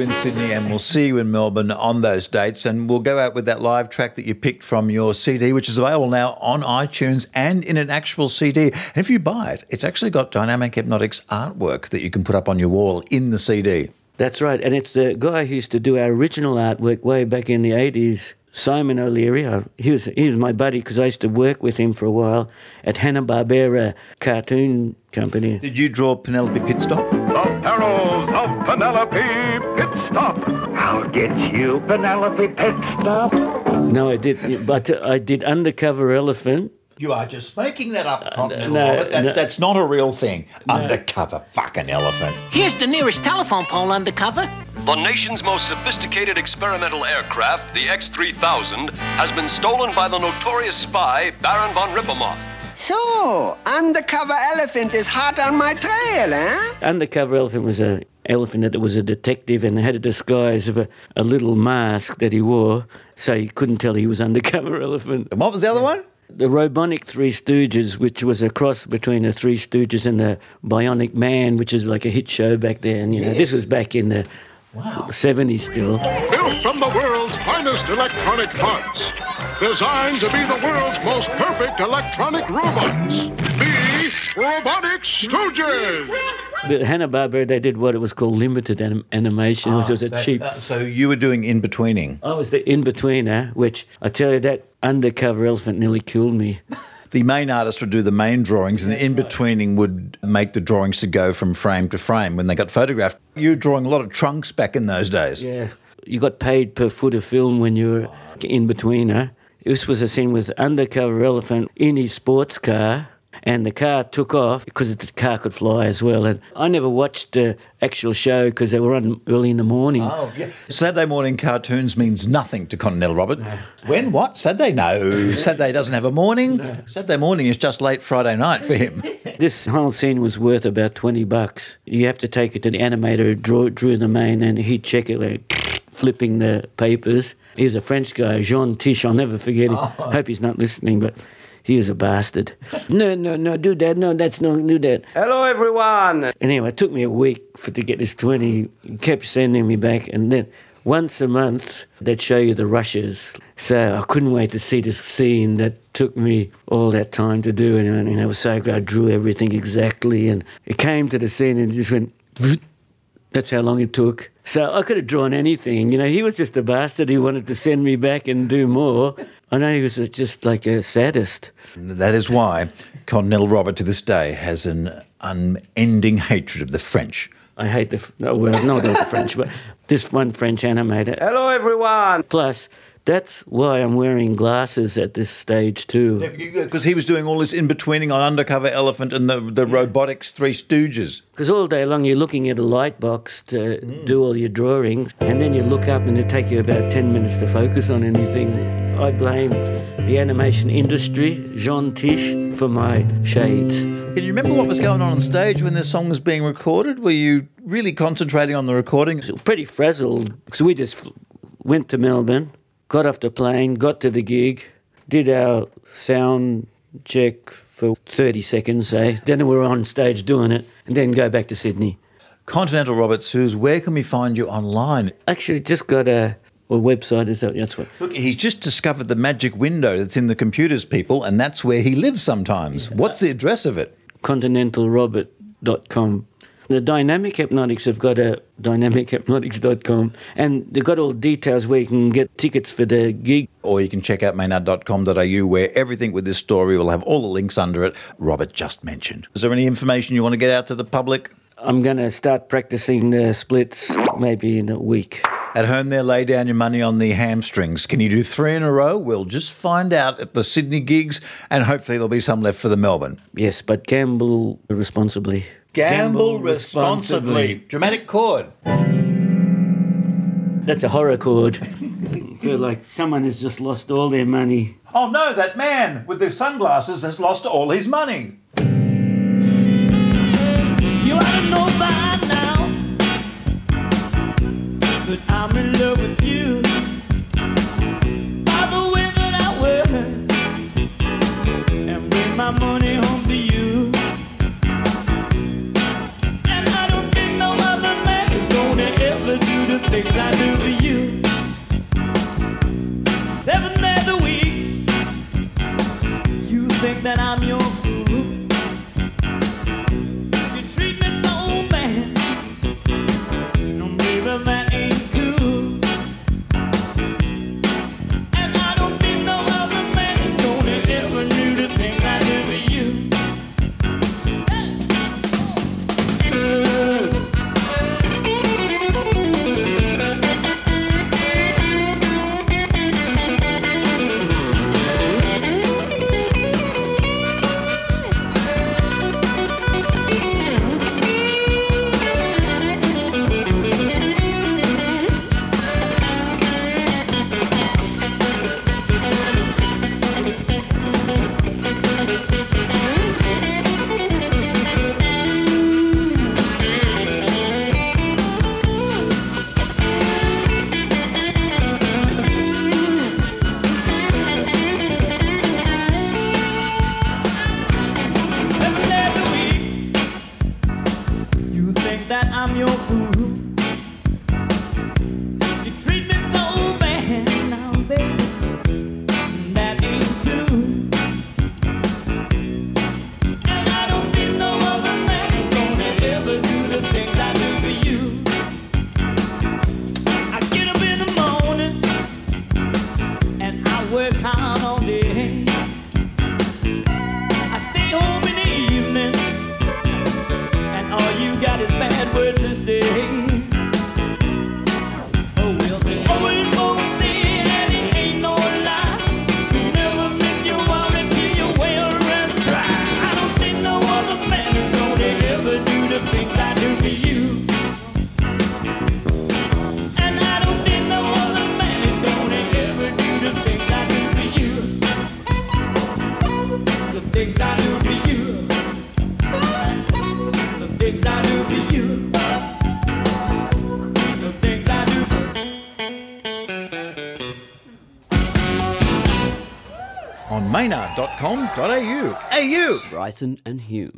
You in Sydney and we'll see you in Melbourne on those dates. And we'll go out with that live track that you picked from your CD, which is available now on iTunes and in an actual CD. And if you buy it, it's actually got Dynamic Hepnotics artwork that you can put up on your wall in the CD. That's right. And it's the guy who used to do our original artwork way back in the 80s, Simon O'Leary. He was, he was my buddy because I used to work with him for a while at Hanna-Barbera Cartoon Company. Did you draw Penelope Pitstop? The perils of Penelope Pitstop. I'll get you, Penelope Pitstop. No, I did, but I did Undercover Elephant. You are just making that up, Continental no, Robert. That's, no. that's not a real thing. Undercover fucking elephant. Here's the nearest telephone pole undercover. The nation's most sophisticated experimental aircraft, the X 3000, has been stolen by the notorious spy Baron von Rippermoth. So, undercover elephant is hot on my trail, eh? Undercover Elephant was a elephant that was a detective and had a disguise of a, a little mask that he wore, so you couldn't tell he was Undercover Elephant. And what was the other one? The Robonic Three Stooges, which was a cross between the Three Stooges and the Bionic Man, which is like a hit show back then. You know, this was back in the Wow. 70s still. Built from the world's finest electronic parts. Designed to be the world's most perfect electronic robots. The Robonic Stooges. But Hanna-Barbera, they did what it was called limited anim- animation. which was a ah, That- cheap that- so you were doing in betweening. I was the in-betweener, which I tell you, that undercover elephant nearly killed me. The main artist would do the main drawings, and the in betweening would make the drawings to go from frame to frame when they got photographed. You were drawing a lot of trunks back in those days. Yeah. you got paid per foot of film when you were in betweener. This was a scene with undercover elephant in his sports car, and the car took off because the car could fly as well. And I never watched the actual show because they were on early in the morning. Oh, yeah. Saturday morning cartoons means nothing to Continental Robert. When? What? Saturday? No. Saturday doesn't have a morning. Saturday morning is just late Friday night for him. This whole scene was worth about 20 bucks. You have to take it to the animator who drew, drew the main and he'd check it like flipping the papers. He was a French guy, Jean Tiche. I'll never forget him. Oh. Hope he's not listening, but he was a bastard. No, no, no, do that. No, that's not, do that. Hello, everyone. Anyway, it took me a week for to get this 20. He kept sending me back. And then once a month, they'd show you the rushes. So I couldn't wait to see this scene that took me all that time to do. And, and I was so great. I drew everything exactly. And it came to the scene and it just went, that's how long it took. So I could have drawn anything. You know, he was just a bastard. He wanted to send me back and do more. I know he was just like a sadist. That is why Colonel Robert to this day has an unending hatred of the French. I hate the, f- no, well, not all the French, but this one French animator. Hello, everyone. Plus, that's why I'm wearing glasses at this stage too. Because he was doing all this in betweening on Undercover Elephant and the, the Robotics Three Stooges. Because all day long you're looking at a light box to hmm. do all your drawings, and then you look up and it takes you about 10 minutes to focus on anything. I blame the animation industry, Jean Tisch, for my shades. Can you remember what was going on on stage when this song was being recorded? Were you really concentrating on the recording? Pretty frazzled because we just went to Melbourne, got off the plane, got to the gig, did our sound check for 30 seconds, say. then we were on stage doing it, and then go back to Sydney. Continental Robert Susz, where can we find you online? Actually, just got a, a website. Is that that's what? Look, he's just discovered the magic window that's in the computers, people, and that's where he lives sometimes. What's the address of it? continentalrobert.com. The Dynamic Hepnotics have got a dynamichepnotics.com and they've got all details where you can get tickets for the gig. Or you can check out maynard.com.au where everything with this story will have all the links under it Robert just mentioned. Is there any information you want to get out to the public? I'm going to start practicing the splits maybe in a week. At home there, lay down your money on the hamstrings. Can you do three in a row? We'll just find out at the Sydney gigs and hopefully there'll be some left for the Melbourne. Yes, but gamble responsibly. Gamble responsibly. Dramatic chord. That's a horror chord. I feel like someone has just lost all their money. Oh no, that man with the sunglasses has lost all his money. You ought to money home On maynard.com.au. AU. Bryson and Hume. Everything digital.